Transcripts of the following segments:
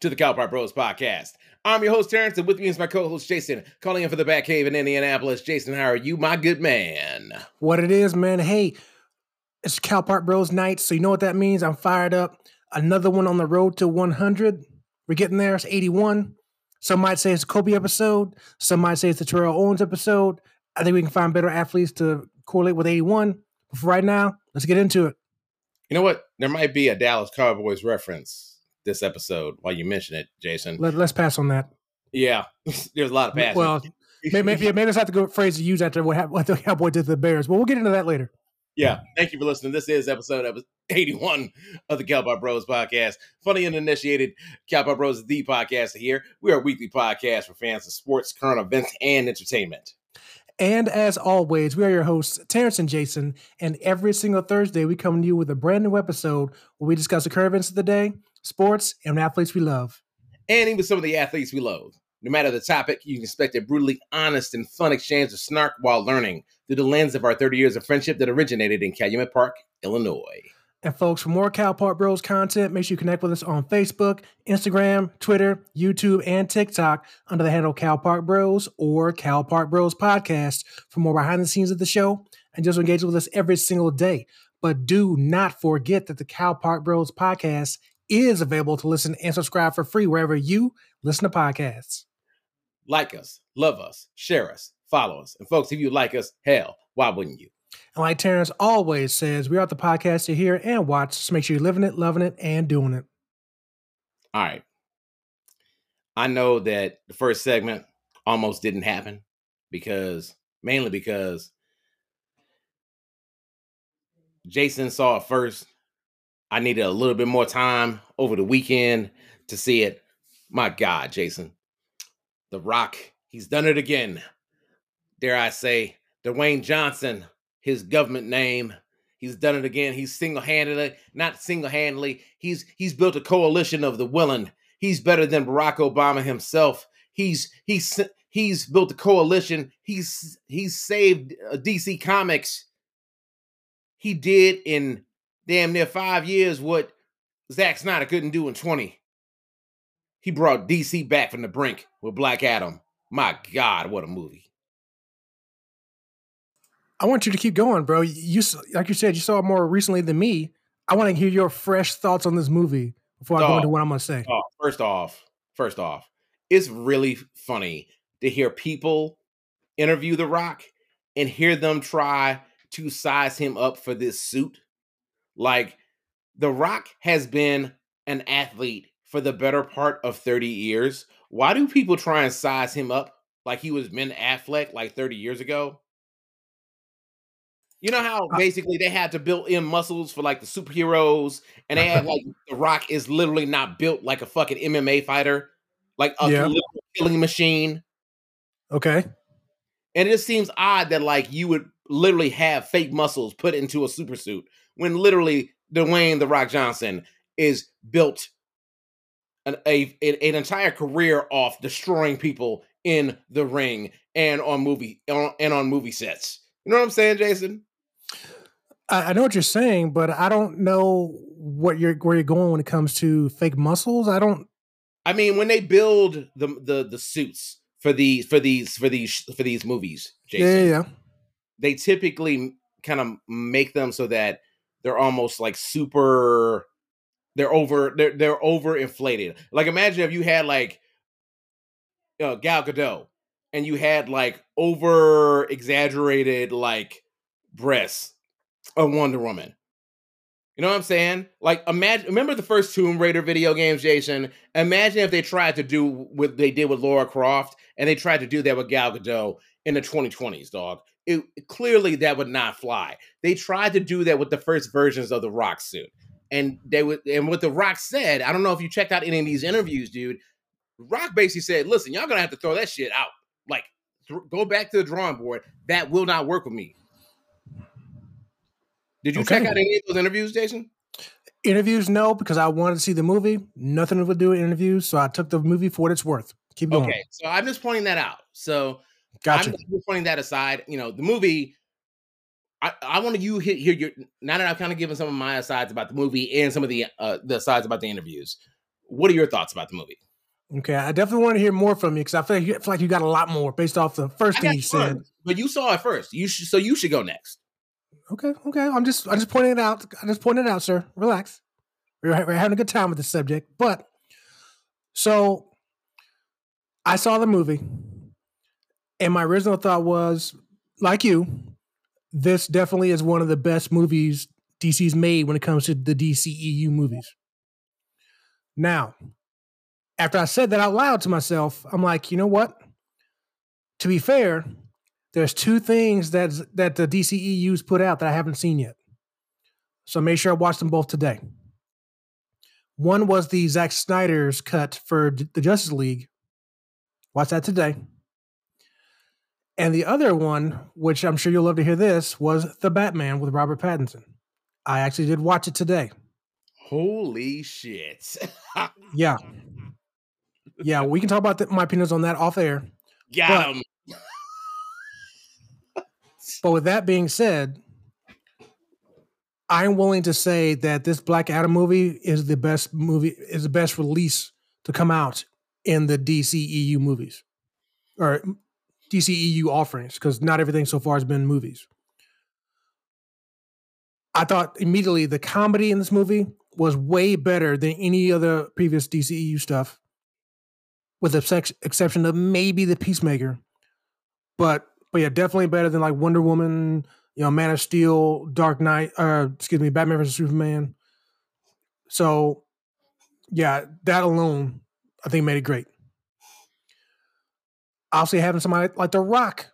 To the Cal Park Bros podcast. I'm your host, Terrence, and with me is my co host, Jason, calling in for the back cave in Indianapolis. Jason, how are you, my good man? What it is, man. Hey, it's Cal Park Bros night, so you know what that means. I'm fired up. Another one on the road to 100. We're getting there. It's 81. Some might say it's a Kobe episode. Some might say it's the Terrell Owens episode. I think we can find better athletes to correlate with 81. But for right now, let's get into it. You know what? There might be a Dallas Cowboys reference this episode while you mention it, Jason. Let, us pass on that. Yeah, there's a lot of passion. Well, maybe maybe, it's not the good phrase to use after what, what the Cowboy did to the Bears, but we'll get into that later. Yeah, thank you for listening. This is episode 81 of the Cowboy Bros podcast. Funny and initiated Cowboy Bros, the podcast here. We are a weekly podcast for fans of sports, current events, and entertainment. And as always, we are your hosts, Terrence and Jason. And every single Thursday, we come to you with a brand new episode where we discuss the current events of the day, sports, and athletes we love. And even some of the athletes we loathe. No matter the topic, you can expect a brutally honest and fun exchange of snark while learning through the lens of our 30 years of friendship that originated in Calumet Park, Illinois. And folks, for more Cal Park Bros content, make sure you connect with us on Facebook, Instagram, Twitter, YouTube, and TikTok under the handle Cal Park Bros or Cal Park Bros Podcast for more behind the scenes of the show and just engage with us every single day. But do not forget that the Cal Park Bros Podcast is available to listen and subscribe for free wherever you listen to podcasts. Like us, love us, share us, follow us. And folks, if you like us, hell, why wouldn't you? And like Terrence always says, we are the podcast to hear and watch. So make sure you're living it, loving it, and doing it. All right. I know that the first segment almost didn't happen because mainly because Jason saw it first I needed a little bit more time over the weekend to see it. My God, Jason. The Rock, he's done it again. Dare I say, Dwayne Johnson, his government name. He's done it again. He's single-handedly, not single-handedly. He's he's built a coalition of the willing. He's better than Barack Obama himself. He's he's he's built a coalition. He's he's saved uh, DC Comics. He did in damn near five years what Zack Snyder couldn't do in 20. He brought DC back from the brink with Black Adam. My God, what a movie. I want you to keep going, bro. You like you said, you saw it more recently than me. I want to hear your fresh thoughts on this movie before I oh, go into what I'm going to say. Oh, first off, first off, it's really funny to hear people interview The Rock and hear them try to size him up for this suit like, The Rock has been an athlete for the better part of 30 years. Why do people try and size him up like he was Ben Affleck like 30 years ago? You know how uh basically they had to build in muscles for like the superheroes, and they had like The Rock is literally not built like a fucking MMA fighter, like a yeah. killing machine. Okay. And it just seems odd that like you would literally have fake muscles put into a super suit when literally Dwayne the Rock Johnson is built an, a, an entire career off destroying people in the ring and on movie on, and on movie sets. You know what I'm saying, Jason? I, I know what you're saying, but I don't know what you're where you're going when it comes to fake muscles. I don't. I mean, when they build the the the suits for these for these for these for these movies, Jason, yeah, yeah, they typically kind of make them so that they're almost like super they're over they're they're over inflated. Like imagine if you had like uh, Gal Gadot and you had like over exaggerated like breasts of Wonder Woman. You know what I'm saying? Like imagine remember the first Tomb Raider video games, Jason? Imagine if they tried to do what they did with Laura Croft and they tried to do that with Gal Gadot in the 2020s, dog it, clearly that would not fly. They tried to do that with the first versions of the Rock suit, and they would. And what the Rock said, I don't know if you checked out any of these interviews, dude. Rock basically said, "Listen, y'all gonna have to throw that shit out. Like, th- go back to the drawing board. That will not work with me." Did you okay. check out any of those interviews, Jason? Interviews, no, because I wanted to see the movie. Nothing to do with interviews, so I took the movie for what it's worth. Keep going. Okay, so I'm just pointing that out. So Gotcha. I'm just putting that aside. You know, the movie. I, I want you hear, hear your now that I've kind of given some of my asides about the movie and some of the uh, the sides about the interviews. What are your thoughts about the movie? Okay, I definitely want to hear more from you because I feel, like you, feel like you got a lot more based off the first thing you said. But you saw it first. You should, so you should go next. Okay, okay. I'm just I'm just pointing it out. I'm just pointing it out, sir. Relax. We're, we're having a good time with the subject, but so I saw the movie, and my original thought was, like you, this definitely is one of the best movies DC's made when it comes to the DCEU movies. Now, after I said that out loud to myself, I'm like, you know what? To be fair, there's two things that that the DCEU's put out that I haven't seen yet. So I made sure I watched them both today. One was the Zack Snyder's cut for the Justice League. Watch that today. And the other one, which I'm sure you'll love to hear this, was The Batman with Robert Pattinson. I actually did watch it today. Holy shit. yeah. Yeah, we can talk about the, my opinions on that off air. Got him. but with that being said, I'm willing to say that this Black Adam movie is the best movie, is the best release to come out in the DCEU movies or DCEU offerings because not everything so far has been movies. I thought immediately the comedy in this movie was way better than any other previous DCEU stuff, with the exception of maybe the Peacemaker. But but yeah, definitely better than like Wonder Woman, you know, Man of Steel, Dark Knight, uh, excuse me, Batman vs Superman. So yeah, that alone, I think made it great. Obviously, having somebody like The Rock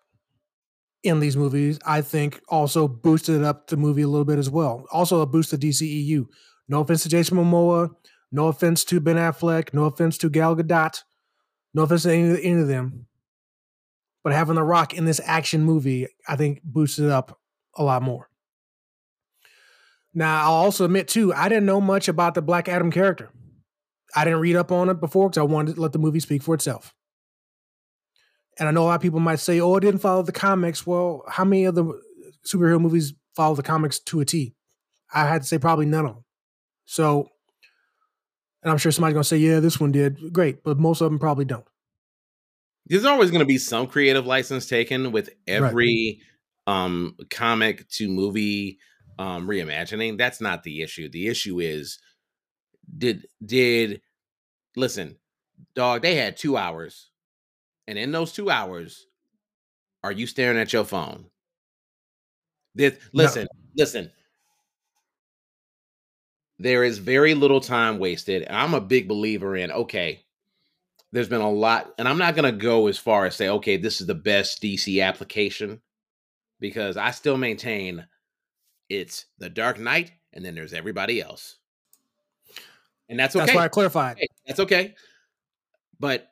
in these movies, I think also boosted up the movie a little bit as well. Also a boost to DCEU. No offense to Jason Momoa, no offense to Ben Affleck, no offense to Gal Gadot, no offense to any, any of them. But having The Rock in this action movie, I think boosted it up a lot more. Now, I'll also admit too, I didn't know much about the Black Adam character. I didn't read up on it before because I wanted to let the movie speak for itself. And I know a lot of people might say, oh, it didn't follow the comics. Well, how many of the superhero movies follow the comics to a T? I had to say probably none of them. So, and I'm sure somebody's going to say, yeah, this one did. Great. But most of them probably don't. There's always going to be some creative license taken with every right. um, comic to movie um, reimagining. That's not the issue. The issue is did, did, listen, dog, they had two hours and in those two hours, are you staring at your phone? This, listen, no. listen. There is very little time wasted. I'm a big believer in okay, there's been a lot, and I'm not going to go as far as say, okay, this is the best DC application because I still maintain it's the Dark Knight, and then there's everybody else. And that's okay. That's why I clarified. That's okay. But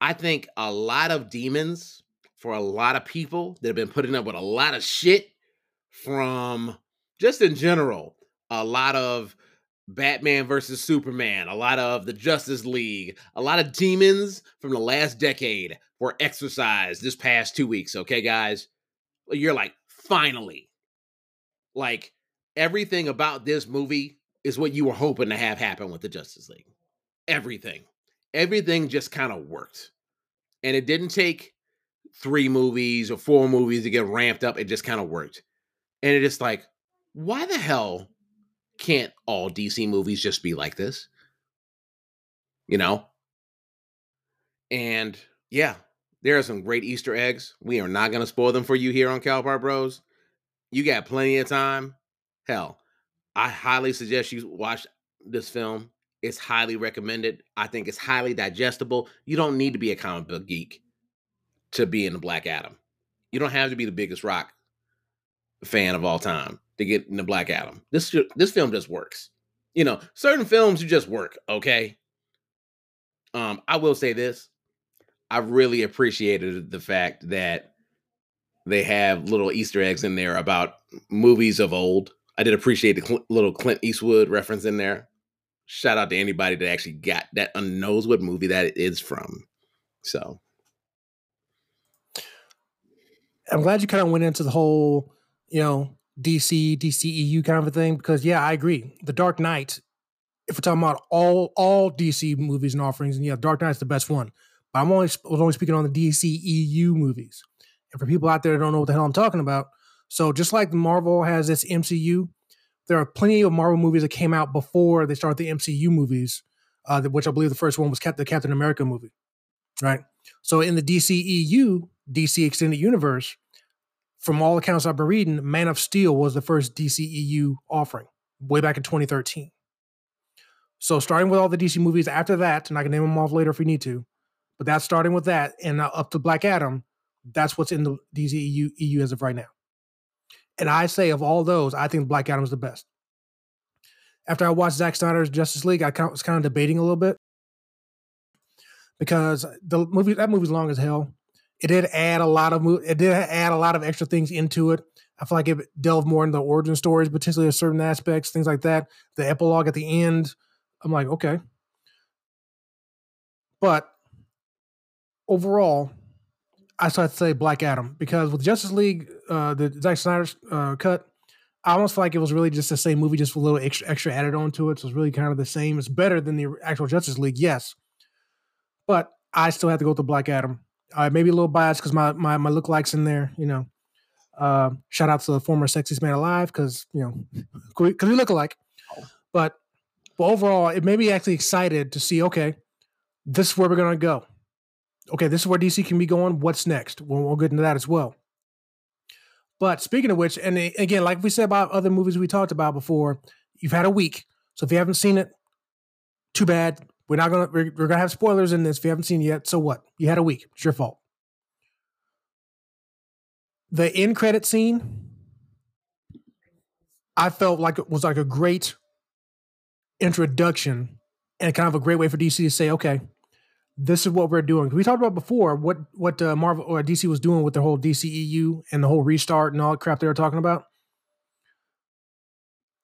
I think a lot of demons for a lot of people that have been putting up with a lot of shit from just in general, a lot of Batman versus Superman, a lot of the Justice League, a lot of demons from the last decade were exorcised this past two weeks. Okay, guys? You're like, finally. Like, everything about this movie is what you were hoping to have happen with the Justice League. Everything everything just kind of worked. And it didn't take three movies or four movies to get ramped up. It just kind of worked. And it is like, why the hell can't all DC movies just be like this? You know? And yeah, there are some great Easter eggs. We are not going to spoil them for you here on Cal Park Bros. You got plenty of time. Hell, I highly suggest you watch this film. It's highly recommended. I think it's highly digestible. You don't need to be a comic book geek to be in the Black Adam. You don't have to be the biggest rock fan of all time to get in the Black Adam. This this film just works. You know, certain films you just work, okay? Um, I will say this. I really appreciated the fact that they have little Easter eggs in there about movies of old. I did appreciate the cl- little Clint Eastwood reference in there shout out to anybody that actually got that knows what movie that is from. So I'm glad you kind of went into the whole, you know, DC, DCEU kind of a thing because yeah, I agree. The Dark Knight if we're talking about all all DC movies and offerings, and yeah, Dark Knight's the best one. But I'm only was only speaking on the DC EU movies. And for people out there that don't know what the hell I'm talking about, so just like Marvel has its MCU, there are plenty of Marvel movies that came out before they started the MCU movies, uh, which I believe the first one was the Captain America movie, right? So in the DCEU, DC Extended Universe, from all accounts I've been reading, Man of Steel was the first DCEU offering way back in 2013. So starting with all the DC movies after that, and I can name them off later if we need to, but that's starting with that and uh, up to Black Adam. That's what's in the DCEU EU as of right now. And I say of all those, I think Black Adam is the best. After I watched Zack Snyder's Justice League, I was kind of debating a little bit because the movie that movie's long as hell. It did add a lot of it did add a lot of extra things into it. I feel like it delved more into the origin stories, potentially of certain aspects, things like that. The epilogue at the end, I'm like, okay. But overall, I to say Black Adam because with Justice League, uh, the Zack Snyder's uh, cut, I almost feel like it was really just the same movie, just a little extra, extra added on to it. So it's really kind of the same. It's better than the actual Justice League, yes, but I still have to go with the Black Adam. Uh, maybe a little biased because my my my lookalikes in there, you know. Uh, shout out to the former sexiest man alive because you know because we look alike. But but overall, it made me actually excited to see. Okay, this is where we're gonna go okay, this is where DC can be going. What's next? We'll, we'll get into that as well. But speaking of which, and again, like we said about other movies we talked about before, you've had a week. So if you haven't seen it, too bad. We're not gonna we're, we're gonna have spoilers in this if you haven't seen it yet. So what? You had a week. It's your fault. The end credit scene, I felt like it was like a great introduction and kind of a great way for DC to say, okay, this is what we're doing. We talked about before what what uh, Marvel or DC was doing with the whole DCEU and the whole restart and all the crap they were talking about.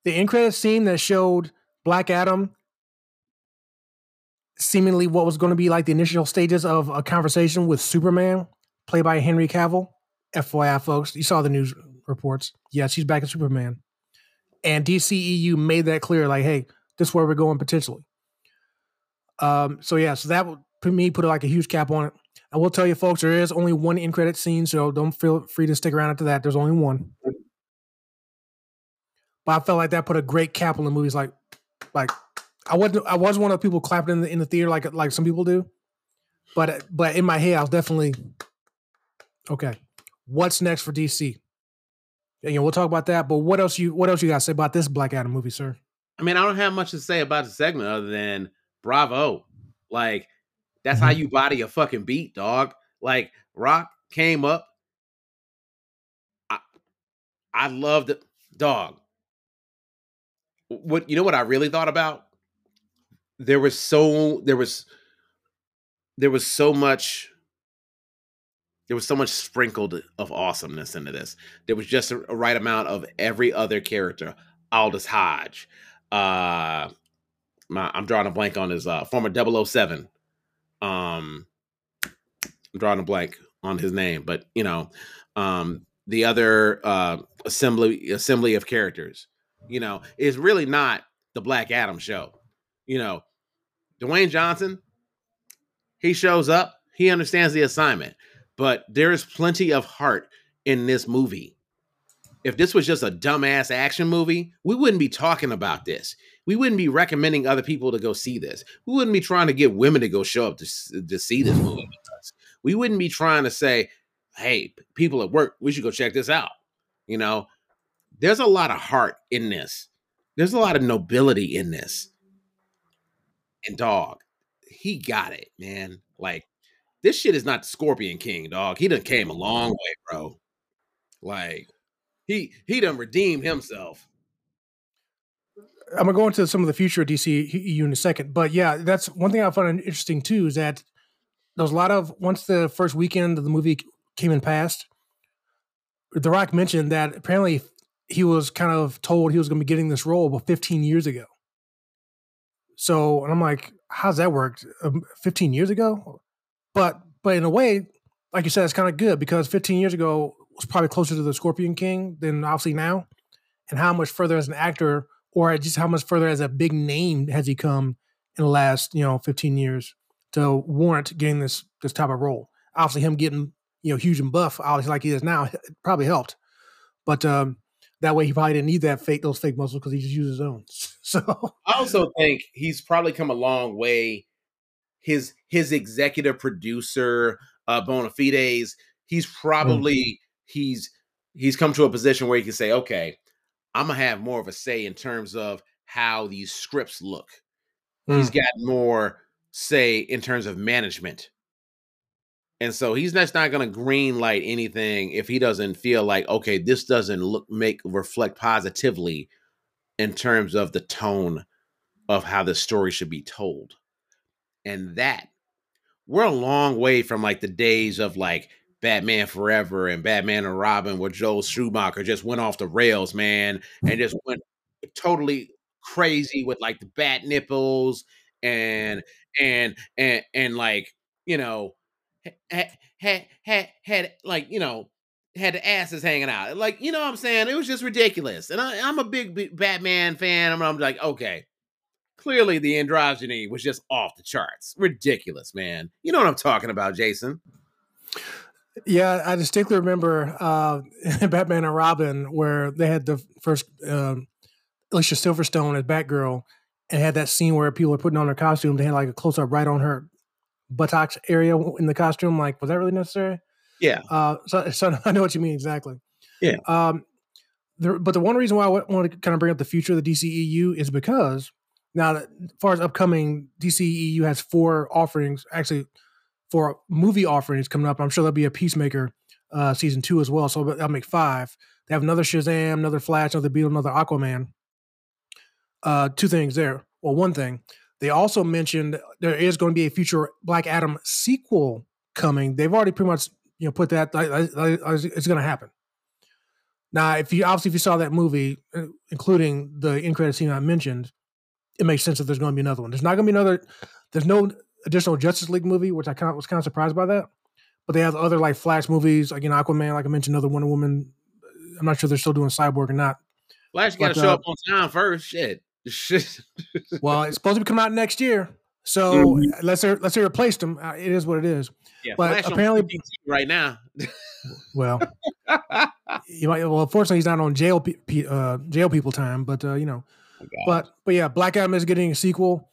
The end credit scene that showed Black Adam seemingly what was going to be like the initial stages of a conversation with Superman, played by Henry Cavill. FYI, folks, you saw the news reports. Yes, he's back in Superman. And DCEU made that clear, like, hey, this is where we're going potentially. Um, so yeah, so that me put like a huge cap on it. I will tell you, folks, there is only one in credit scene, so don't feel free to stick around after that. There's only one. But I felt like that put a great cap on the movies. Like, like I wasn't I was one of the people clapping in the in the theater like like some people do. But but in my head, I was definitely okay. What's next for DC? And, you know, we'll talk about that. But what else you what else you got to say about this Black Adam movie, sir? I mean, I don't have much to say about the segment other than bravo. Like that's mm-hmm. how you body a fucking beat, dog. Like Rock came up. I, I loved it, dog. What you know what I really thought about? There was so there was there was so much there was so much sprinkled of awesomeness into this. There was just a, a right amount of every other character. Aldis Hodge. Uh my, I'm drawing a blank on his uh former 007 um I'm drawing a blank on his name, but you know, um the other uh assembly assembly of characters, you know, is really not the Black Adam show. You know, Dwayne Johnson, he shows up, he understands the assignment, but there is plenty of heart in this movie. If this was just a dumbass action movie, we wouldn't be talking about this we wouldn't be recommending other people to go see this. We wouldn't be trying to get women to go show up to, to see this mm. movie We wouldn't be trying to say, hey, people at work, we should go check this out. You know, there's a lot of heart in this. There's a lot of nobility in this. And dog, he got it, man. Like, this shit is not the Scorpion King, dog. He done came a long way, bro. Like, he he done redeemed himself. I'm gonna go into some of the future of DCEU in a second, but yeah, that's one thing I found interesting too is that there was a lot of once the first weekend of the movie came and passed. The Rock mentioned that apparently he was kind of told he was going to be getting this role about 15 years ago. So, and I'm like, how's that worked? Um, 15 years ago? But but in a way, like you said, it's kind of good because 15 years ago was probably closer to the Scorpion King than obviously now, and how much further as an actor or just how much further as a big name has he come in the last you know 15 years to warrant getting this this type of role. Obviously, him getting you know huge and buff, obviously like he is now, probably helped. But um, that way, he probably didn't need that fake those fake muscles because he just used his own. So I also think he's probably come a long way. His his executive producer, uh, Bonafides, he's probably mm. he's he's come to a position where he can say, okay, I'm gonna have more of a say in terms of how these scripts look. Mm. He's got more say in terms of management. And so he's just not going to green light anything if he doesn't feel like, okay, this doesn't look make reflect positively in terms of the tone of how the story should be told. And that we're a long way from like the days of like Batman Forever and Batman and Robin where Joel Schumacher just went off the rails, man, and just went totally crazy with like the bat nipples and and and and like, you know, had had had, like, you know, had the asses hanging out. Like, you know what I'm saying? It was just ridiculous. And I, am a big, big, Batman fan. I'm, I'm like, okay, clearly the androgyny was just off the charts. Ridiculous, man. You know what I'm talking about, Jason. Yeah, I distinctly remember uh, Batman and Robin where they had the first um, Alicia Silverstone as Batgirl and had that scene where people were putting on their costume. They had like a close up right on her buttocks area in the costume. Like, was that really necessary? Yeah. Uh, so, so I know what you mean exactly. Yeah. Um, there, but the one reason why I want to kind of bring up the future of the DCEU is because now, as far as upcoming DCEU has four offerings, actually four movie offerings coming up. I'm sure there'll be a Peacemaker uh, season two as well. So that'll make five. They have another Shazam, another Flash, another Beetle, another Aquaman. Uh, two things there. Well, one thing they also mentioned there is going to be a future Black Adam sequel coming. They've already pretty much you know put that it's going to happen. Now, if you obviously if you saw that movie, uh, including the end credit scene I mentioned, it makes sense that there's going to be another one. There's not going to be another. There's no additional Justice League movie, which I kind of was kind of surprised by that. But they have other like Flash movies, like you know Aquaman, like I mentioned, another Wonder Woman. I'm not sure they're still doing Cyborg or not. Flash got to show uh, up on time first. Shit. well, it's supposed to be coming out next year. So mm-hmm. let's say let's say replaced him. Uh, it is what it is. Yeah, but Flash apparently right now. well, you might, well, unfortunately, he's not on jail uh, jail people time. But uh, you know, oh, but but yeah, Black Adam is getting a sequel,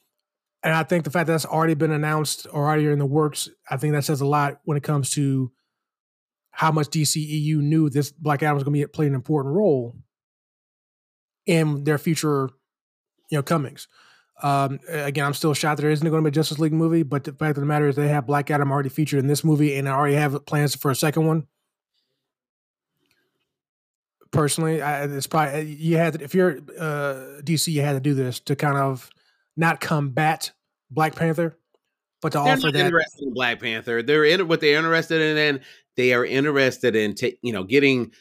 and I think the fact that that's already been announced or already in the works, I think that says a lot when it comes to how much DCEU knew this Black Adam was going to be play an important role in their future, you know, comings. Um, again, I'm still shocked there isn't going to be a Justice League movie, but the fact of the matter is they have Black Adam already featured in this movie and I already have plans for a second one. Personally, I, it's probably you had to, if you're uh, DC, you had to do this to kind of not combat Black Panther, but to they're offer that. Interested in Black Panther, they're in what they're interested in, and they are interested in t- you know getting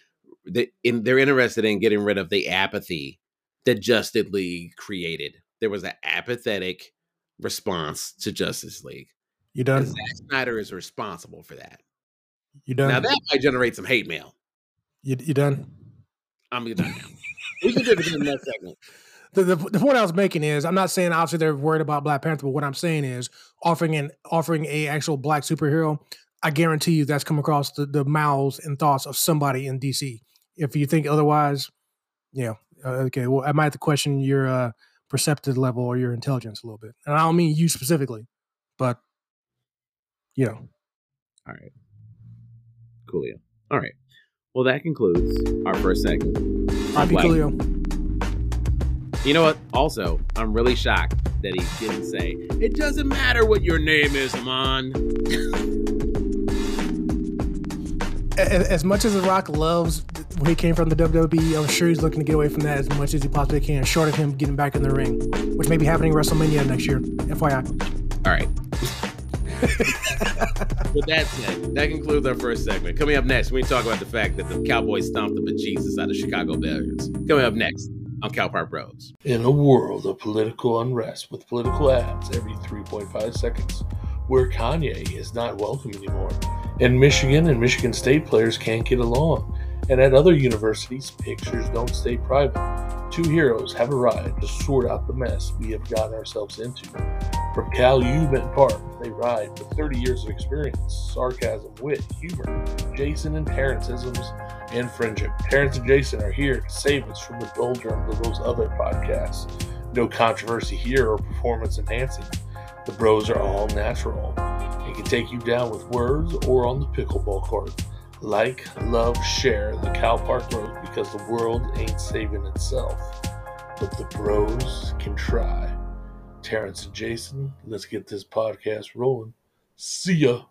the in they're interested in getting rid of the apathy that Justice League created. There was an apathetic response to Justice League. You done? Zack Snyder is responsible for that. You done? Now that might generate some hate mail. You you done? I'm done now. we can do it in the next segment. The, the, the, point I was making is I'm not saying obviously they're worried about Black Panther, but what I'm saying is offering an offering a actual black superhero. I guarantee you that's come across the, the mouths and thoughts of somebody in DC. If you think otherwise, yeah, uh, okay. Well, I might have to question your uh, perceptive level or your intelligence a little bit, and I don't mean you specifically, but you know. All right. Coolio. All right. Well, that concludes our first segment. Happy Coolio. You know what? Also, I'm really shocked that he didn't say, it doesn't matter what your name is, man. as much as The Rock loves when he came from the WWE, I'm sure he's looking to get away from that as much as he possibly can, short of him getting back in the ring, which may be happening WrestleMania next year. FYI. All right. With that said, that concludes our first segment. Coming up next, we talk about the fact that the Cowboys stomped the bejesus out of Chicago Bears. Coming up next on Cal Bros. In a world of political unrest with political ads every 3.5 seconds, where Kanye is not welcome anymore, and Michigan and Michigan State players can't get along, and at other universities, pictures don't stay private two heroes have arrived to sort out the mess we have gotten ourselves into. From Calumet Park, they ride with 30 years of experience, sarcasm, wit, humor, Jason and Terrenceisms, and friendship. Terrence and Jason are here to save us from the doldrums of those other podcasts. No controversy here or performance enhancing. The bros are all natural and can take you down with words or on the pickleball court. Like, love, share the Cal Park Bros because the world ain't saving itself, but the bros can try. Terrence and Jason, let's get this podcast rolling. See ya.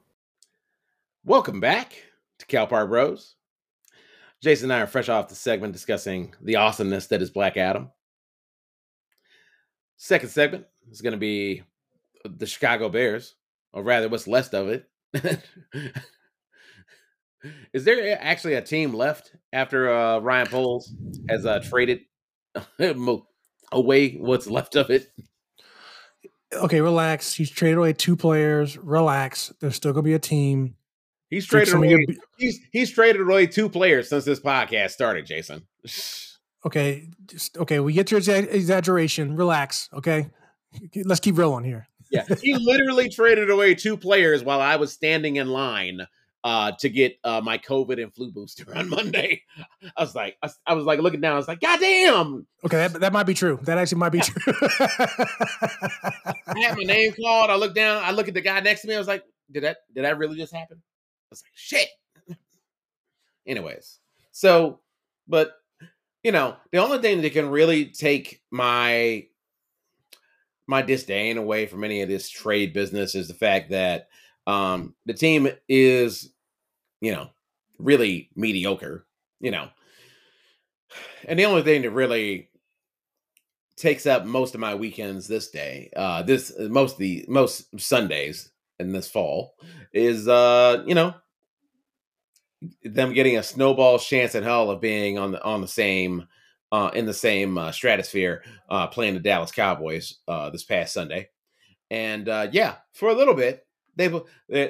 Welcome back to Cal Park Bros. Jason and I are fresh off the segment discussing the awesomeness that is Black Adam. Second segment is going to be the Chicago Bears, or rather, what's left of it. is there actually a team left after uh, Ryan Poles has uh, traded away what's left of it? Okay, relax. He's traded away two players. Relax. There's still gonna be a team. He's traded away. Your... He's he's traded away two players since this podcast started, Jason. Okay, just okay. We get your exaggeration. Relax. Okay, let's keep rolling here. yeah, he literally traded away two players while I was standing in line uh, to get uh, my COVID and flu booster on Monday. I was like, I, I was like looking down. I was like, God damn. Okay, that, that might be true. That actually might be true. I had my name called. I looked down. I look at the guy next to me. I was like, did that did that really just happen? Was like, shit. Anyways, so, but you know, the only thing that can really take my my disdain away from any of this trade business is the fact that um, the team is, you know, really mediocre, you know. And the only thing that really takes up most of my weekends this day, uh, this most the most Sundays in this fall is, uh, you know, them getting a snowball chance in hell of being on the on the same uh, in the same uh, stratosphere uh, playing the Dallas Cowboys uh, this past Sunday, and uh, yeah, for a little bit they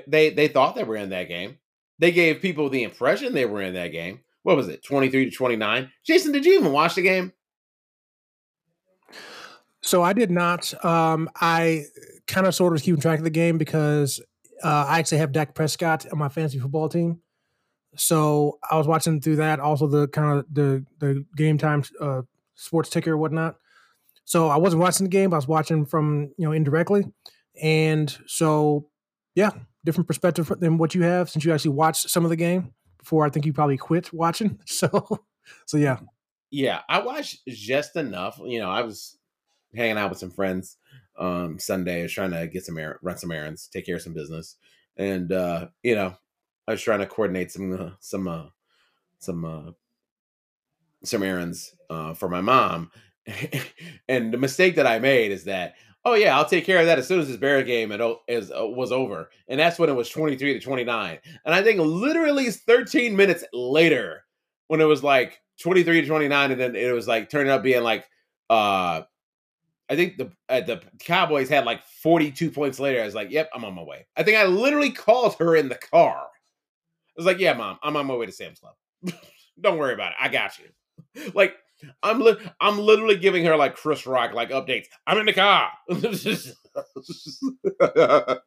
they they thought they were in that game. They gave people the impression they were in that game. What was it, twenty three to twenty nine? Jason, did you even watch the game? So I did not. Um, I kind of sort of keeping track of the game because uh, I actually have Dak Prescott on my fantasy football team. So I was watching through that, also the kind of the the game time uh, sports ticker or whatnot. So I wasn't watching the game; I was watching from you know indirectly, and so yeah, different perspective than what you have since you actually watched some of the game before. I think you probably quit watching. So, so yeah, yeah, I watched just enough. You know, I was hanging out with some friends um Sunday, I was trying to get some er- run some errands, take care of some business, and uh, you know, I was trying to coordinate some uh, some uh, some uh, some errands uh, for my mom. and the mistake that I made is that oh yeah, I'll take care of that as soon as this Bear game is, uh, was over. And that's when it was 23 to 29. And I think literally 13 minutes later, when it was like 23 to 29, and then it was like turning up being like, uh, I think the uh, the Cowboys had like 42 points later. I was like, yep, I'm on my way. I think I literally called her in the car. I was like, yeah, mom, I'm on my way to Sam's Club. Don't worry about it. I got you. like I'm li- I'm literally giving her like Chris Rock like updates. I'm in the car.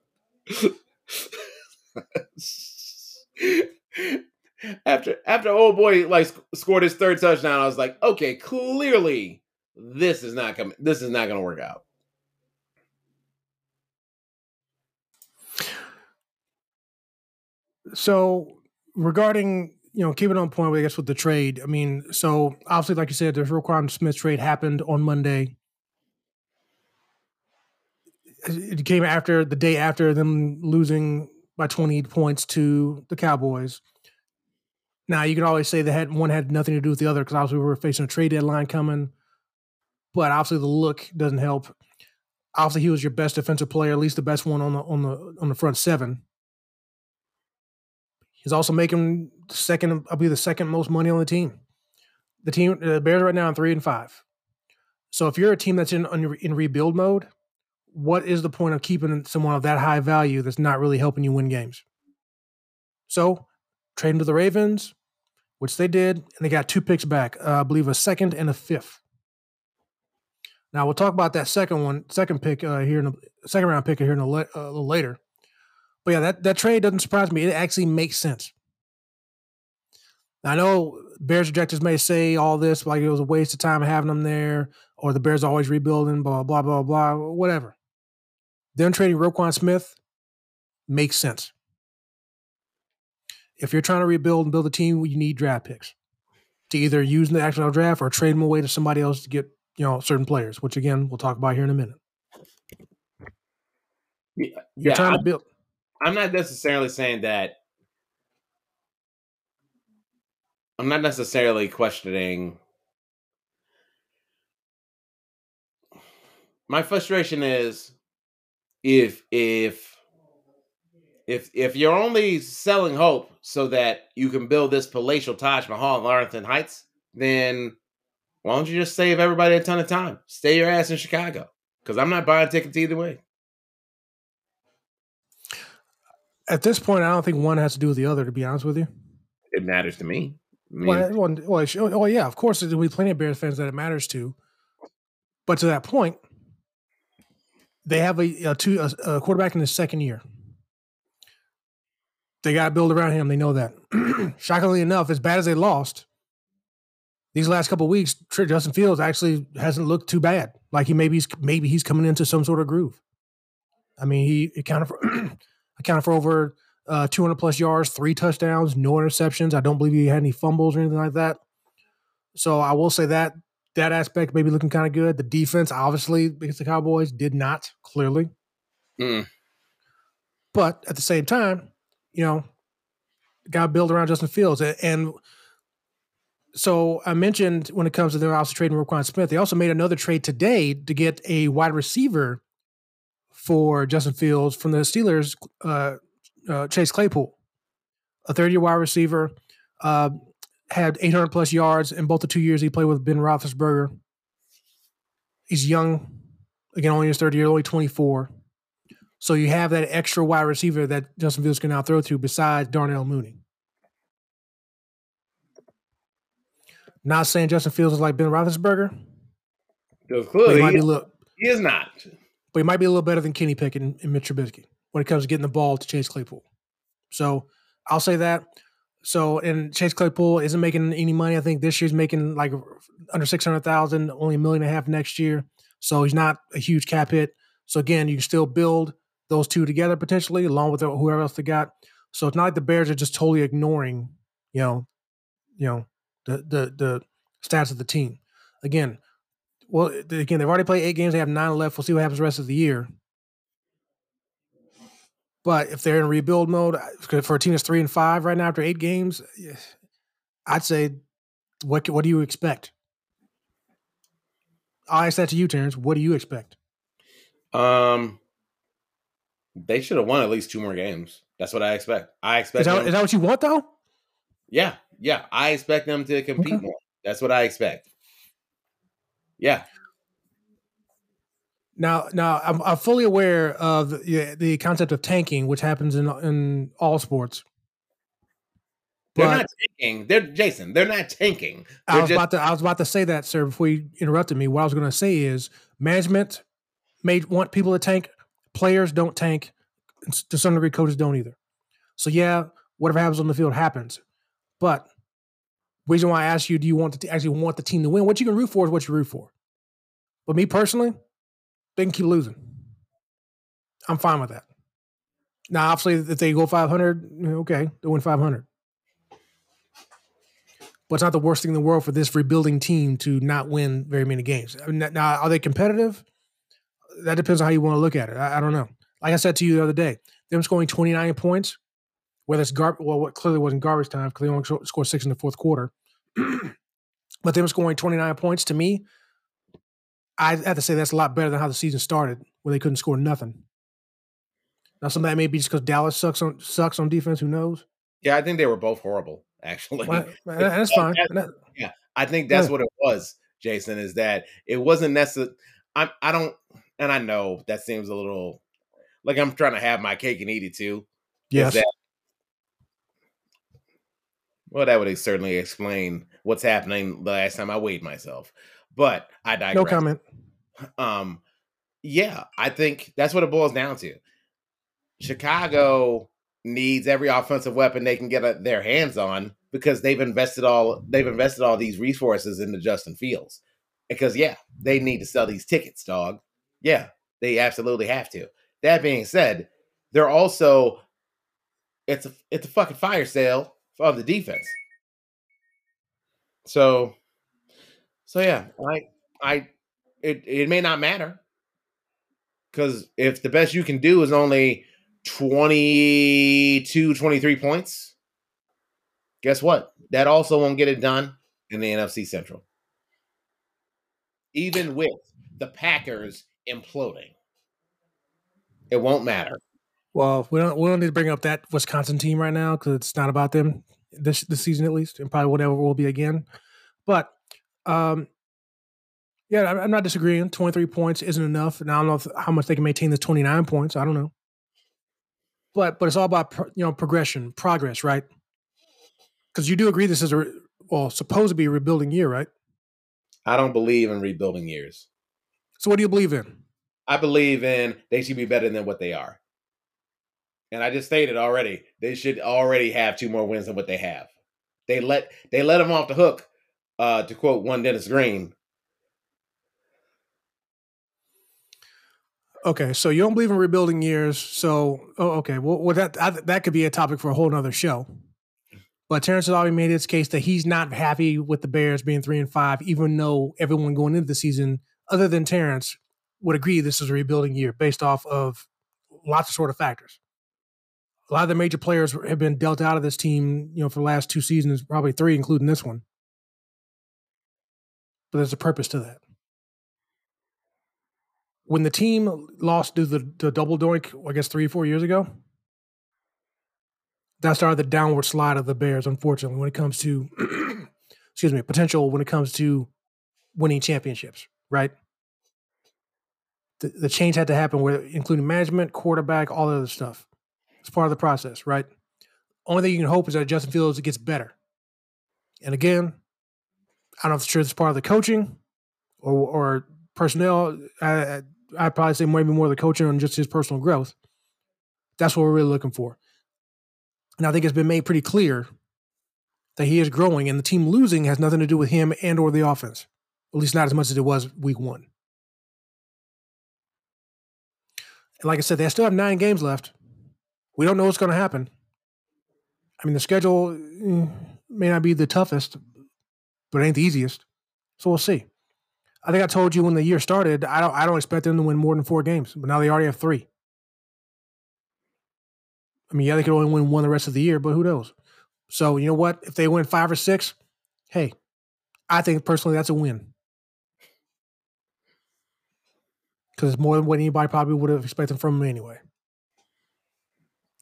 after after old boy like scored his third touchdown, I was like, okay, clearly this is not coming. This is not going to work out. So regarding you know, keeping on point, I guess, with the trade. I mean, so obviously, like you said, the Roquan Smith trade happened on Monday. It came after the day after them losing by 20 points to the Cowboys. Now, you can always say that one had nothing to do with the other because obviously we were facing a trade deadline coming. But obviously, the look doesn't help. Obviously, he was your best defensive player, at least the best one on the on the on the front seven. He's also making second, I'll be the second most money on the team. The team, the Bears right now on three and five. So if you're a team that's in in rebuild mode, what is the point of keeping someone of that high value that's not really helping you win games? So trade him to the Ravens, which they did, and they got two picks back. Uh, I believe a second and a fifth. Now we'll talk about that second one, second pick uh, here in the second round pick here in a, le- uh, a little later. But yeah, that, that trade doesn't surprise me. It actually makes sense. I know Bears objectives may say all this like it was a waste of time having them there, or the Bears are always rebuilding, blah blah blah blah, whatever. Them trading Roquan Smith makes sense. If you're trying to rebuild and build a team, you need draft picks to either use in the actual draft or trade them away to somebody else to get you know certain players, which again we'll talk about here in a minute. Yeah, You're yeah, trying I'm, to build. I'm not necessarily saying that. I'm not necessarily questioning. My frustration is if if if if you're only selling hope so that you can build this palatial Taj Mahal in Arlington Heights, then why don't you just save everybody a ton of time? Stay your ass in Chicago. Because I'm not buying tickets either way. At this point, I don't think one has to do with the other. To be honest with you, It matters to me. I mean, well, well, well, oh, oh yeah, of course there'll be plenty of Bears fans that it matters to. But to that point, they have a, a two a, a quarterback in his second year. They got to build around him. They know that. Shockingly enough, as bad as they lost, these last couple of weeks, Justin Fields actually hasn't looked too bad. Like he maybe he's maybe he's coming into some sort of groove. I mean, he accounted for accounted for over uh, 200 plus yards, three touchdowns, no interceptions. I don't believe he had any fumbles or anything like that. So I will say that that aspect maybe looking kind of good. The defense, obviously, against the Cowboys, did not clearly, mm, but at the same time, you know, got to build around Justin Fields. A- And so I mentioned when it comes to them also trading Roquan Smith, they also made another trade today to get a wide receiver for Justin Fields from the Steelers, uh, uh, Chase Claypool, a third year wide receiver, uh, had 800 plus yards in both the two years he played with Ben Roethlisberger. He's young, again, only his third year, only 24. So you have that extra wide receiver that Justin Fields can now throw to besides Darnell Mooney. Not saying Justin Fields is like Ben Roethlisberger, because but he clearly might he, be a little, he is not. but he might be a little better than Kenny Pickett and, and Mitch Trubisky when it comes to getting the ball to Chase Claypool. So I'll say that. So and Chase Claypool isn't making any money. I think this year's making like under six hundred thousand, only a million and a half next year. So he's not a huge cap hit. So again, you can still build those two together potentially, along with whoever else they got. So it's not like the Bears are just totally ignoring, you know, you know, the the the stats of the team. Again, well, again, they've already played eight games. They have nine left. We'll see what happens the rest of the year. But if they're in rebuild mode for a team that's three and five right now after eight games, I'd say, what what do you expect? I'll ask that to you, Terrence. What do you expect? Um, they should have won at least two more games. That's what I expect. I expect. Is that, them- is that what you want, though? Yeah, yeah. I expect them to compete Okay. more. That's what I expect. Yeah, Now, now I'm, I'm fully aware of the, the concept of tanking, which happens in in all sports. they're not tanking. They're Jason. They're not tanking. I They're was just about to I was about to say that, sir. Before you interrupted me, what I was going to say is management may want people to tank. Players don't tank. To some degree, coaches don't either. So yeah, whatever happens on the field happens. But reason why I asked you, do you want to actually want the team to win? What you can root for is what you root for. But me personally, they can keep losing. I'm fine with that. Now, obviously, if they go 500, eh, okay, they win 500 but it's not the worst thing in the world for this rebuilding team to not win very many games. Now, are they competitive? That depends on how you want to look at it. I, I don't know. Like I said to you the other day, them scoring 29 points, whether it's garbage, well, what clearly wasn't garbage time because they only scored six in the fourth quarter. but them scoring 29 points to me, I have to say that's a lot better than how the season started, where they couldn't score nothing. Now, some of that may be just because Dallas sucks on sucks on defense. Who knows? yeah. I think they were both horrible. Actually, Well, that's fine. That- I think that's Yeah. what it was, Jason, is that it wasn't necessary. I I don't, and I know that seems a little like I'm trying to have my cake and eat it too. yes. that- well, that would certainly explain what's happening the last time I weighed myself. But I digress. No comment. Um, yeah, I think that's what it boils down to. Chicago needs every offensive weapon they can get a, their hands on because they've invested all they've invested all these resources into Justin Fields. Because yeah, they need to sell these tickets, dog. Yeah, they absolutely have to. That being said, they're also it's a it's a fucking fire sale of the defense. So so yeah, I I it it may not matter. Cuz if the best you can do is only 22 23 points, guess what? That also won't get it done in the NFC Central. Even with the Packers imploding. It won't matter. Well, we don't we don't need to bring up that Wisconsin team right now because it's not about them this this season at least, and probably whatever will be again. But um, yeah, I'm not disagreeing. 23 points isn't enough. Now I don't know if, how much they can maintain this 29 points. I don't know. But but it's all about you know progression, progress, right? Because you do agree this is a well supposed to be a rebuilding year, right? I don't believe in rebuilding years. So what do you believe in? I believe in they should be better than what they are. And I just stated already, they should already have two more wins than what they have. They let they let them off the hook, uh, to quote one Dennis Green. Okay, so you don't believe in rebuilding years. So, oh, okay, well, well that I, that could be a topic for a whole other show. But Terrence has already made his case that he's not happy with the Bears being three and five, even though everyone going into the season, other than Terrence, would agree this is a rebuilding year based off of lots of sort of factors. A lot of the major players have been dealt out of this team, you know, for the last two seasons, probably three, including this one. But there's a purpose to that. When the team lost to the, the double doink, I guess three, four years ago, that started the downward slide of the Bears, unfortunately, when it comes to, excuse me, potential when it comes to winning championships, right? the, the change had to happen where including management, quarterback, all the other stuff. It's part of the process, right? Only thing you can hope is that Justin Fields gets better. And again, I don't know if it's true it's part of the coaching or or personnel. I I'd probably say maybe more of the coaching and just his personal growth. That's what we're really looking for. And I think it's been made pretty clear that he is growing and the team losing has nothing to do with him and or the offense. At least not as much as it was week one. And like I said, they still have nine games left. We don't know what's going to happen. I mean, the schedule eh, may not be the toughest, but it ain't the easiest. So we'll see. I think I told you when the year started, I don't I don't expect them to win more than four games, but now they already have three. I mean, yeah, they could only win one the rest of the year, but who knows? So you know what? If they win five or six, hey, I think personally that's a win. because it's more than what anybody probably would have expected from them anyway.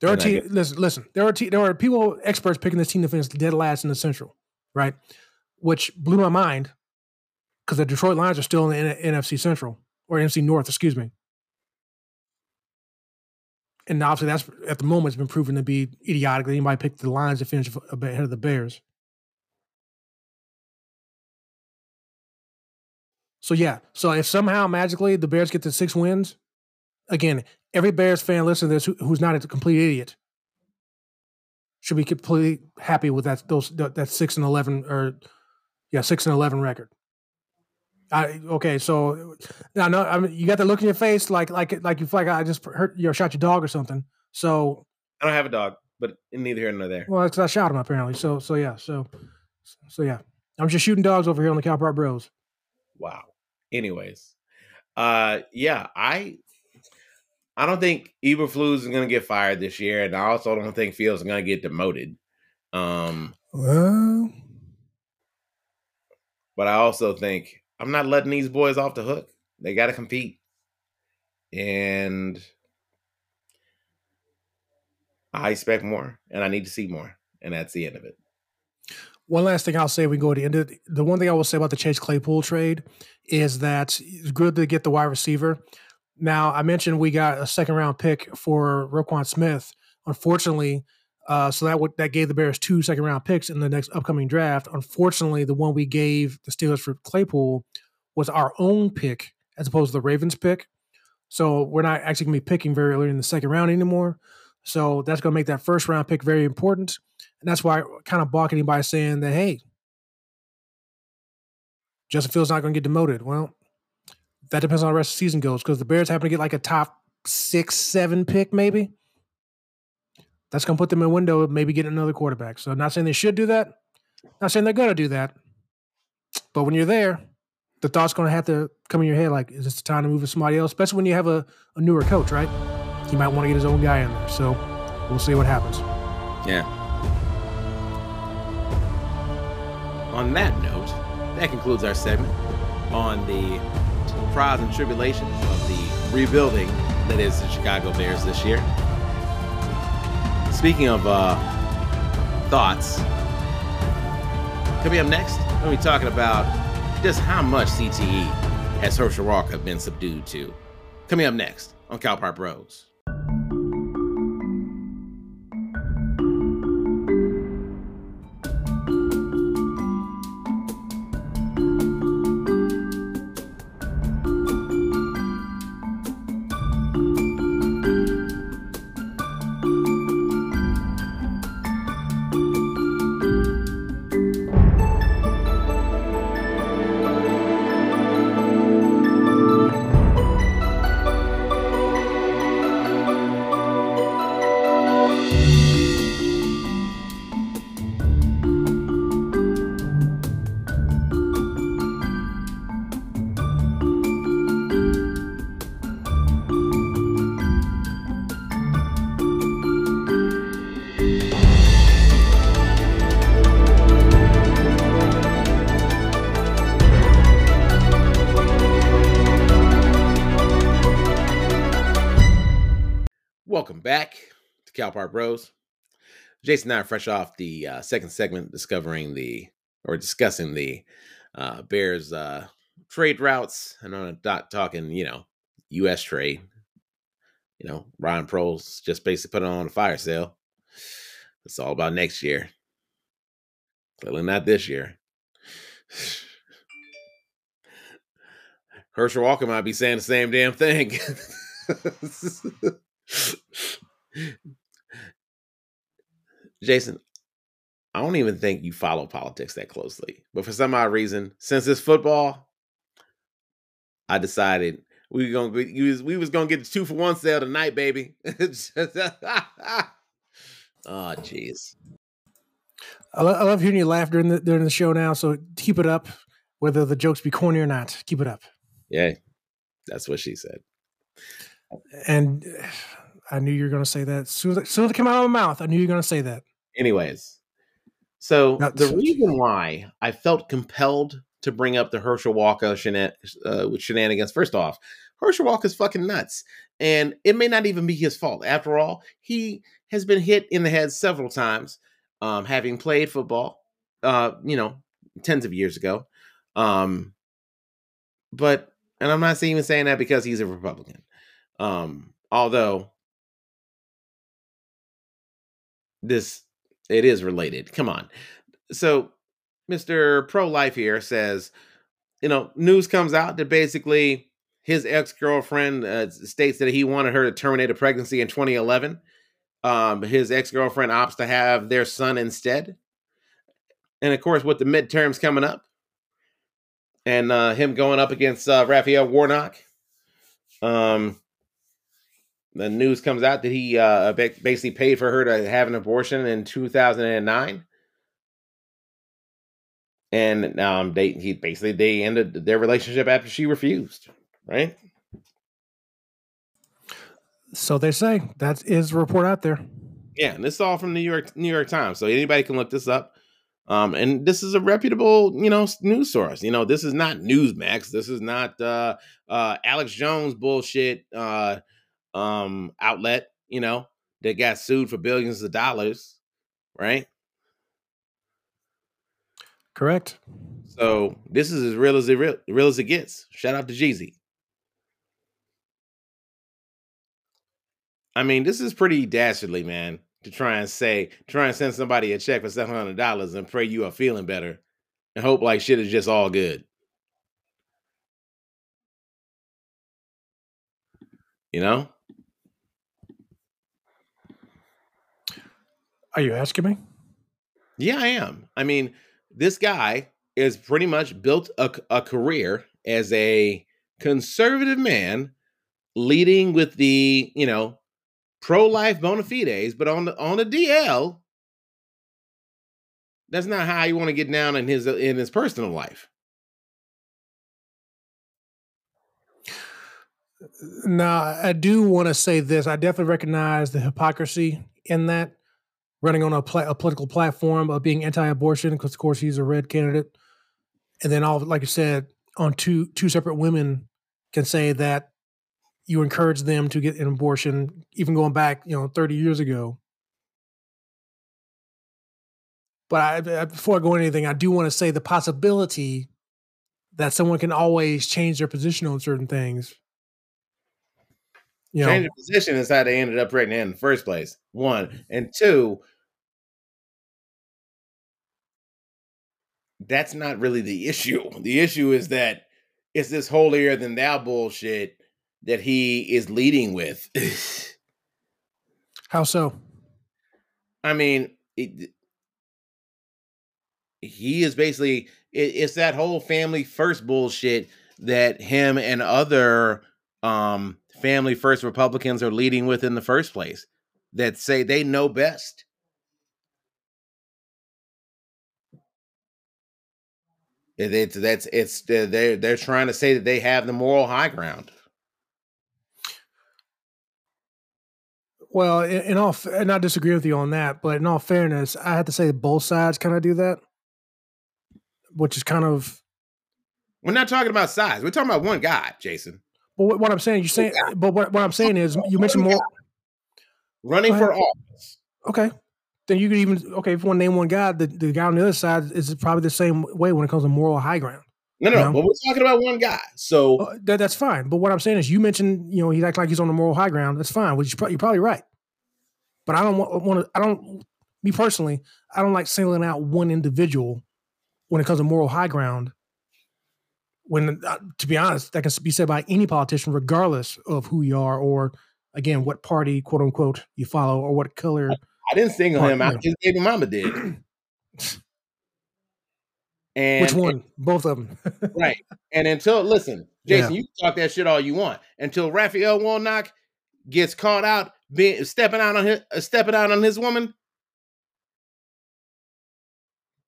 There are te- listen, listen. There are te- there are people experts picking this team to finish dead last in the Central, right? Which blew my mind because the Detroit Lions are still in the N- NFC Central or NFC North, excuse me. And obviously, that's at the moment it's been proven to be idiotic that anybody picked the Lions to finish ahead of the Bears. So yeah, so if somehow magically the Bears get to six wins, again, every Bears fan listening to this who, who's not a complete idiot should be completely happy with that those that six and eleven or yeah six and eleven record. I okay, so now no, I mean you got the look in your face like like like you feel like I just hurt you know shot your dog or something. So I don't have a dog, but neither here nor there. Well, because I shot him apparently. So so yeah, so so yeah, I'm just shooting dogs over here on the Park Bros. Wow. Anyways, uh, yeah, I I don't think Eberflus is going to get fired this year, and I also don't think Fields is going to get demoted. Um, well, but I also think I'm not letting these boys off the hook. They got to compete, and I expect more, and I need to see more, and that's the end of it. One last thing I'll say, we go to the end. Of, the one thing I will say about the Chase Claypool trade is that it's good to get the wide receiver. Now, I mentioned we got a second round pick for Roquan Smith. Unfortunately, uh, so that that gave the Bears two second round picks in the next upcoming draft. Unfortunately, the one we gave the Steelers for Claypool was our own pick as opposed to the Ravens pick. So we're not actually going to be picking very early in the second round anymore. So that's going to make that first round pick very important. And that's why I kind of balking by saying that, hey, Justin Fields not going to get demoted. Well, that depends on how the rest of the season goes because the Bears happen to get like a top six, seven pick, maybe. That's going to put them in a window of maybe getting another quarterback. So, I'm not saying they should do that. Not saying they're going to do that. But when you're there, the thought's going to have to come in your head like, is this the time to move to somebody else? Especially when you have a, a newer coach, right? He might want to get his own guy in there. So, we'll see what happens. Yeah. On that note, that concludes our segment on the trials and tribulations of the rebuilding that is the Chicago Bears this year. Speaking of uh, thoughts, coming up next, we'll be talking about just how much CTE has Herschel Walker been subdued to. Coming up next on Cal Park Bros. To Bros. Jason and I are fresh off the uh, second segment, discovering the or discussing the uh, Bears uh, trade routes. And I'm not talking, you know, U.S. trade. You know, Ryan Poles just basically put it on a fire sale. It's all about next year. Clearly not this year. Herschel Walker might be saying the same damn thing. Jason, I don't even think you follow politics that closely. But for some odd reason, since it's football, I decided we were gonna we was, we was gonna get the two for one sale tonight, baby. oh, jeez. I, lo- I love hearing you laugh during the during the show now. So keep it up, whether the jokes be corny or not. Keep it up. Yeah, that's what she said. And I knew you were going to say that. As soon as, as soon as it came out of my mouth, I knew you were going to say that. Anyways, so the so- reason why I felt compelled to bring up the Herschel Walker shenan- uh, shenanigans, first off, Herschel Walker's fucking nuts, and it may not even be his fault. After all, he has been hit in the head several times, um, having played football, uh, you know, tens of years ago. Um, but, and I'm not even saying that because he's a Republican. Um, although this it is related. Come on. So, Mr. Pro Life here says, you know, news comes out that basically his ex girlfriend uh, states that he wanted her to terminate a pregnancy in 2011. Um, his ex girlfriend opts to have their son instead. And of course, with the midterms coming up and uh, him going up against uh, Raphael Warnock, um, the news comes out that he uh, basically paid for her to have an abortion in 2009 and um they he basically they ended their relationship after she refused right? So they say that is a report out there. yeah and this is all from new york new york times so anybody can look this up. Um and this is a reputable you know news source. You know this is not newsmax. This is not uh uh alex jones bullshit uh um outlet you know that got sued for billions of dollars right Correct. So this is as real as it real, real as it gets. Shout out to Jeezy. I mean, this is pretty dastardly, man, to try and say, try and send somebody a check for seven hundred dollars and pray you are feeling better, and hope like shit is just all good. You know? Are you asking me? Yeah, I am. I mean, this guy is pretty much built a, a career as a conservative man leading with the, you know, pro-life bona fides, but on the on the DL, that's not how you want to get down in his in his personal life. Now, I do want to say this. I definitely recognize the hypocrisy in that running on a, a political platform of being anti-abortion because, of course, he's a red candidate, and then all, like you said, on two two separate women can say that you encourage them to get an abortion, even going back, you know, thirty years ago. But I, before I go into anything, I do want to say the possibility that someone can always change their position on certain things. You change know, the position is how they ended up pregnant in the first place. One and two. That's not really the issue. The issue is that it's this holier than thou bullshit that he is leading with. How so? I mean, it, he is basically it, it's that whole family first bullshit that him and other um family first Republicans are leading with in the first place that say they know best. It's that's it's uh, they're they're trying to say that they have the moral high ground. Well, in, in all, and I disagree with you on that, but in all fairness, I have to say both sides kind of do that which is kind of. We're not talking about size. We're talking about one guy, Jason. But what, I'm saying, you're saying, but what, what I'm saying is, you mentioned more running for office. Okay, then you could even okay if one name one guy, the, the guy on the other side is probably the same way when it comes to moral high ground. No, no, you know? but we're talking about one guy. So uh, that, that's fine. But what I'm saying is, you mentioned, you know, he acts like he's on the moral high ground. That's fine. Which you're probably right. But I don't want, want to. I don't. Me personally, I don't like singling out one individual when it comes to moral high ground, when uh, to be honest, that can be said by any politician, regardless of who you are or again what party, quote unquote, you follow or what color. I didn't single him out; his baby mama did. and which one? And, Both of them, right? And until listen, Jason, yeah. you talk that shit all you want until Raphael Warnock gets caught out being stepping out on his uh, stepping out on his woman.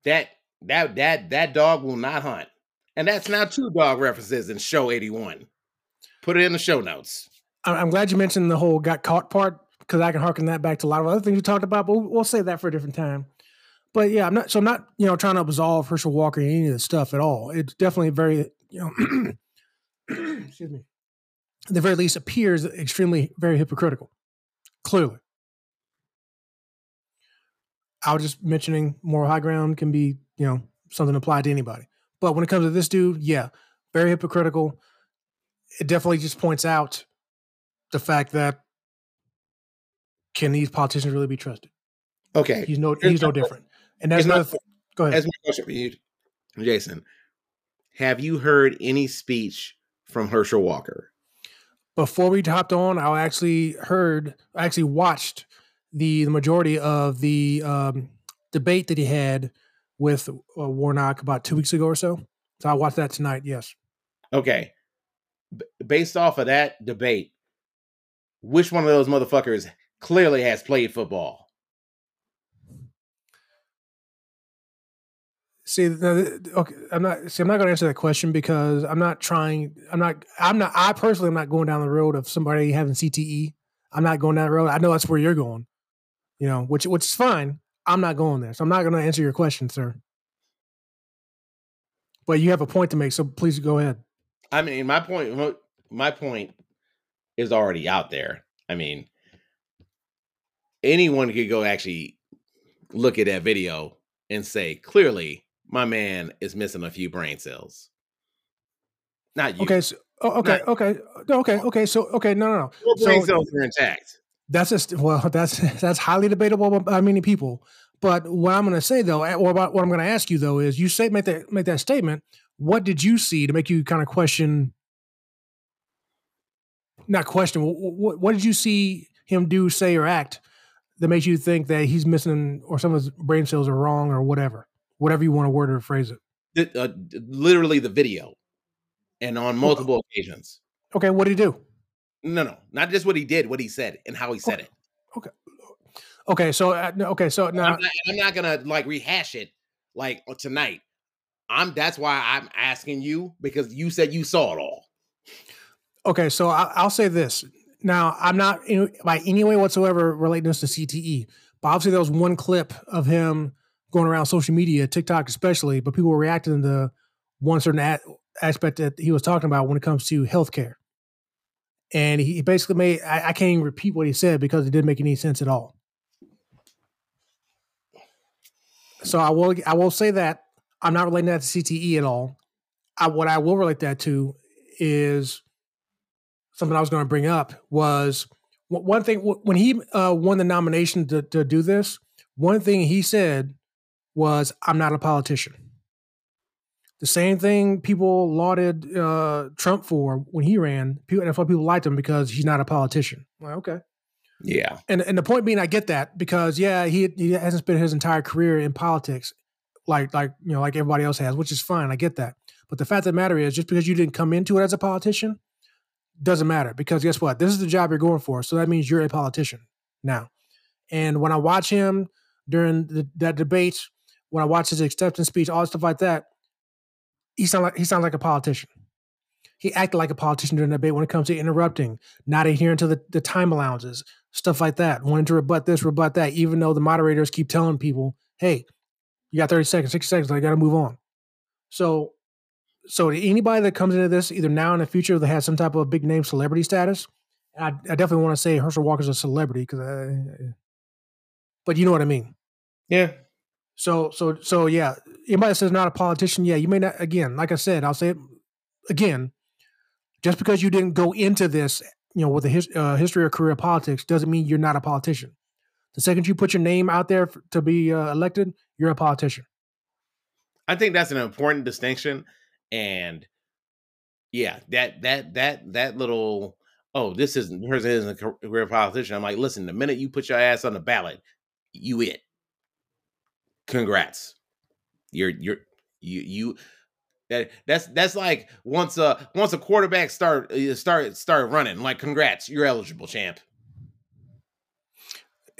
That that that that dog will not hunt. And that's now two dog references in show 81. Put it in the show notes. I'm glad you mentioned the whole got caught part because I can harken that back to a lot of other things you talked about, but we'll save that for a different time. But yeah, I'm not so I'm not, you know, trying to absolve Herschel Walker any of this stuff at all. It's definitely very, you know, excuse me. At the very least appears extremely very hypocritical. Clearly. I was just mentioning moral high ground can be you know, something applied to anybody. But when it comes to this dude, yeah, very hypocritical. It definitely just points out the fact that can these politicians really be trusted? Okay, he's no he's no different. And that's another. Th- go ahead. That's my question for you, Jason. Have you heard any speech from Herschel Walker? Before we hopped on, I actually heard, I actually watched the the majority of the um, debate that he had with uh, Warnock about two weeks ago or so. So I watched that tonight. Yes. Okay. B- based off of that debate, which one of those motherfuckers clearly has played football? See, okay, I'm not. See, I'm not going to answer that question because I'm not trying. I'm not. I'm not. I personally, am not going down the road of somebody having CTE. I'm not going down that road. I know that's where you're going. You know, which which is fine. I'm not going there. So I'm not going to answer your question, sir. But you have a point to make, so please go ahead. I mean, my point my point is already out there. I mean, anyone could go actually look at that video and say, clearly, my man is missing a few brain cells. Not you. Okay, so, oh, okay, Not, okay, uh, okay, okay. So, okay, no, no, no. Your brain so, cells are intact. That's just well, that's that's highly debatable by many people. But what I'm going to say though, or what I'm going to ask you though, is you say make that make that statement. What did you see to make you kind of question not question. What, what did you see him do, say, or act that makes you think that he's missing or some of his brain cells are wrong or whatever, whatever you want to word or phrase it? The, uh, literally the video, and on multiple occasions. Okay, what did he do? No, no, not just what he did, what he said, and how he said Okay. it. Okay. Okay, so uh, okay, so now I'm, not, I'm not gonna like rehash it like uh, tonight. I'm. That's why I'm asking you because you said you saw it all. Okay, so I, I'll say this. Now, I'm not in, by any way whatsoever relating this to CTE, but obviously there was one clip of him going around social media, TikTok especially, but people were reacting to one certain a- aspect that he was talking about when it comes to healthcare. And he basically made, I, I can't even repeat what he said because it didn't make any sense at all. So I will, I will say that I'm not relating that to CTE at all. I, what I will relate that to is something I was going to bring up was one thing when he uh, won the nomination to, to do this. One thing he said was, "I'm not a politician." The same thing people lauded uh, Trump for when he ran. People, that's why people liked him because he's not a politician. Like, okay, Yeah, and and the point being, I get that because yeah, he he hasn't spent his entire career in politics, like like you know like everybody else has, which is fine. I get that. But the fact of the matter is, just because you didn't come into it as a politician, doesn't matter because guess what? This is the job you're going for, so that means you're a politician now. And when I watch him during the, that debate, when I watch his acceptance speech, all that stuff like that, he sound like he sounds like a politician. He acted like a politician during the debate when it comes to interrupting, not adhering to the, the time allowances, stuff like that, wanting to rebut this, rebut that, even though the moderators keep telling people, hey, you got 30 seconds, 60 seconds, I got to move on. So, so anybody that comes into this, either now or in the future, that has some type of a big name celebrity status, I, I definitely want to say Herschel Walker's a celebrity because, uh, but you know what I mean. yeah. So, so, so, yeah. Anybody says not a politician, yeah, you may not. Again, like I said, I'll say it again. Just because you didn't go into this, you know, with a his, uh, history or career of politics, doesn't mean you're not a politician. The second you put your name out there to be uh, elected, you're a politician. I think that's an important distinction, and yeah, that that that that little oh, this isn't person isn't a career politician. I'm like, listen, the minute you put your ass on the ballot, you it. Congrats, you're you're you you. That, that's that's like once a once a quarterback start uh, start start running like congrats you're eligible champ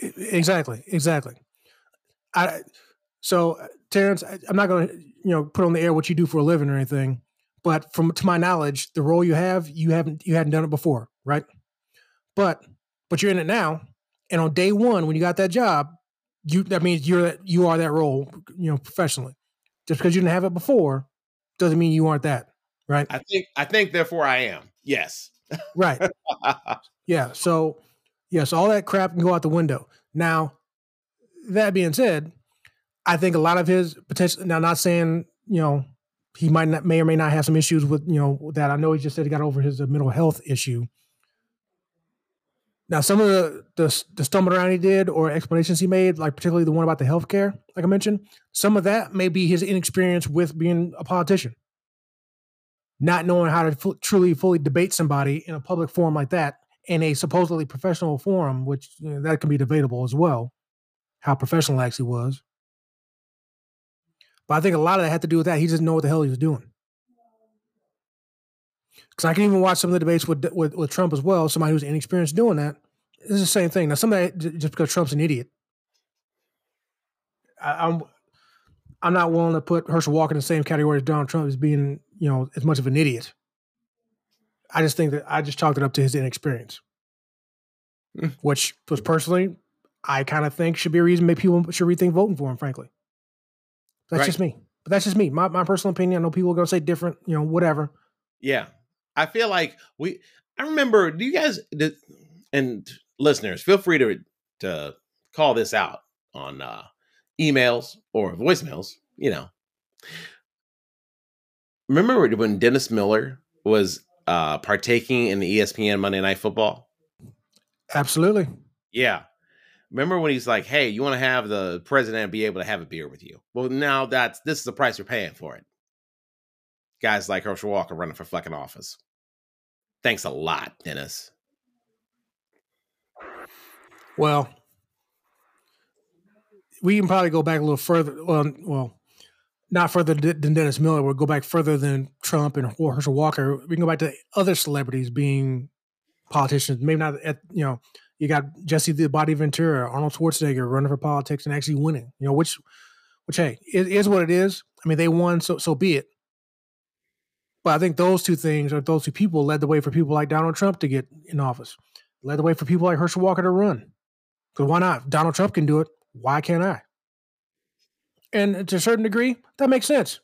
Exactly, exactly. I so uh, Terrence, I, I'm not going to you know put on the air what you do for a living or anything, but from to my knowledge, the role you have, you haven't you hadn't done it before, right? But but you're in it now, and on day one when you got that job, you that means you're you are that role, you know, professionally. Just because you didn't have it before, doesn't mean you aren't that, right? I think I think therefore I am yes Right. Yeah. So, yeah. So all that crap can go out the window. Now, that being said, I think a lot of his potential. Now, not saying you know he might not, may or may not have some issues with you know that. I know he just said he got over his uh, mental health issue. Now, some of the, the the stumbling around he did or explanations he made, like particularly the one about the healthcare, like I mentioned, some of that may be his inexperience with being a politician, not knowing how to fu- truly fully debate somebody in a public forum like that in a supposedly professional forum, which you know, that can be debatable as well, how professional actually was. But I think a lot of that had to do with that. He didn't know what the hell he was doing. Because I can even watch some of the debates with, with with Trump as well. Somebody who's inexperienced doing that. It's the same thing. Now, somebody just because Trump's an idiot, I, I'm I'm not willing to put Herschel Walker in the same category as Donald Trump as being you know as much of an idiot. I just think that I just chalked it up to his inexperience, which was personally, I kind of think should be a reason maybe people should rethink voting for him. Frankly, that's Right. just me. But that's just me. My my personal opinion. I know people are gonna say different. You know, whatever. Yeah. I feel like we I remember do you guys did, and listeners, feel free to to call this out on uh emails or voicemails, you know. Remember when Dennis Miller was uh partaking in the ESPN Monday Night Football? Absolutely. Yeah. Remember when he's like, "Hey, you want to have the president be able to have a beer with you?" Well, now that's this is the price you're paying for it. Guys like Herschel Walker running for fucking office. Thanks a lot, Dennis. Well, we can probably go back a little further. Well, well, not further than Dennis Miller. We'll go back further than Trump and Herschel Walker. We can go back to other celebrities being politicians. Maybe not at you know you got Jesse the Body Ventura, Arnold Schwarzenegger running for politics and actually winning. You know which, which hey, it is what it is. I mean, they won, so so be it. But I think those two things or those two people led the way for people like Donald Trump to get in office. Led the way for people like Herschel Walker to run. Because why not? Donald Trump can do it. Why can't I? And to a certain degree, that makes sense.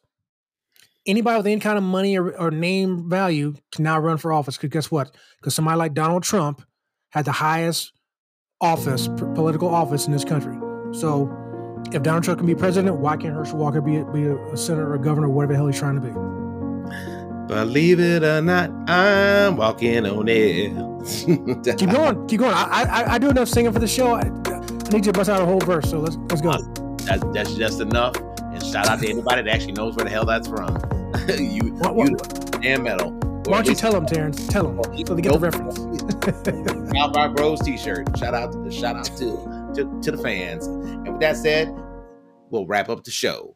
Anybody with any kind of money or, or name value can now run for office. Because guess what? Because somebody like Donald Trump had the highest office, political office in this country. So if Donald Trump can be president, why can't Herschel Walker be, be a, a senator or governor, whatever the hell he's trying to be? Believe it or not, I'm walking on air. keep going, keep going. I, I I do enough singing for the show. I, I need you to bust out a whole verse. So let's let's go. Uh, that's that's just enough. And shout out to anybody that actually knows where the hell that's from. you, what, what, you and metal. Why don't you tell them, Terrence? Tell them oh, so they get the reference. Cal Park Bros T-shirt. Shout out to shout out to, to to the fans. And with that said, we'll wrap up the show.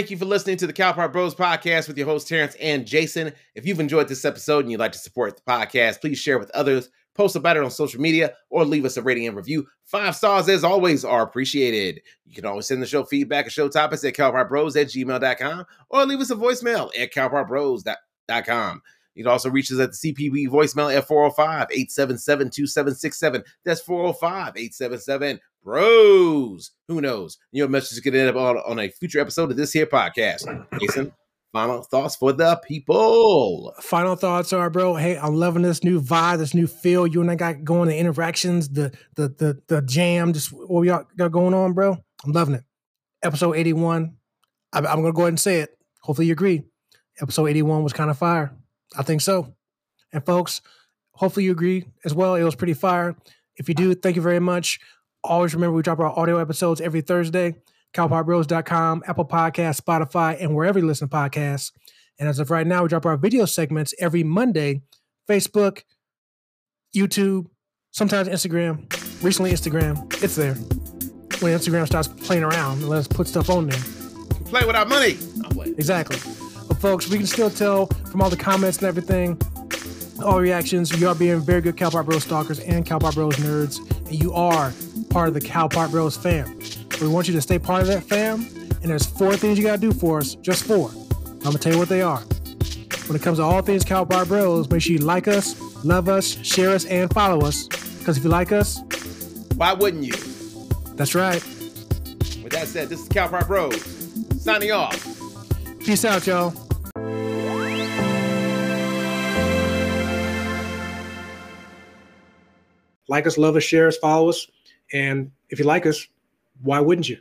Thank you for listening to the Cal Park Bros podcast with your host Terrence and Jason. If you've enjoyed this episode and you'd like to support the podcast, please share with others, post about it on social media, or leave us a rating and review. Five stars, as always, are appreciated. You can always send the show feedback and show topics at calparkbros at gmail.com or leave us a voicemail at calparkbros.com. You can also reach us at the CPB voicemail at 405 877 2767. That's 405 877 Bros. Who knows? Your message could end up on, on a future episode of this here podcast. Jason, final thoughts for the people. Final thoughts are, bro. Hey, I'm loving this new vibe, this new feel you and I got going, the interactions, the the the the jam, just what we got going on, bro. I'm loving it. Episode 81. I, I'm gonna go ahead and say it. Hopefully you agree. Episode 81 was kind of fire. I think so. And folks, hopefully you agree as well. It was pretty fire. If you do, thank you very much. Always remember we drop our audio episodes every Thursday. CalParkBros.com, Apple Podcasts, Spotify, and wherever you listen to podcasts. And as of right now, we drop our video segments every Monday. Facebook, YouTube, sometimes Instagram. Recently, Instagram. It's there. When Instagram starts playing around, let us put stuff on there. Play with our money. Exactly. But folks, we can still tell from all the comments and everything, all reactions, you are being very good Cal Park Bros stalkers and Cal Park Bros nerds, and you are part of the Cal Park Bros fam. We want you to stay part of that fam, and there's four things you gotta do for us, just four. I'm gonna tell you what they are. When it comes to all things Cal Park Bros, make sure you like us, love us, share us, and follow us. Because if you like us, why wouldn't you? That's right. With that said, this is Cal Park Bros signing off. Peace out, y'all. Like us, love us, share us, follow us. And if you like us, why wouldn't you?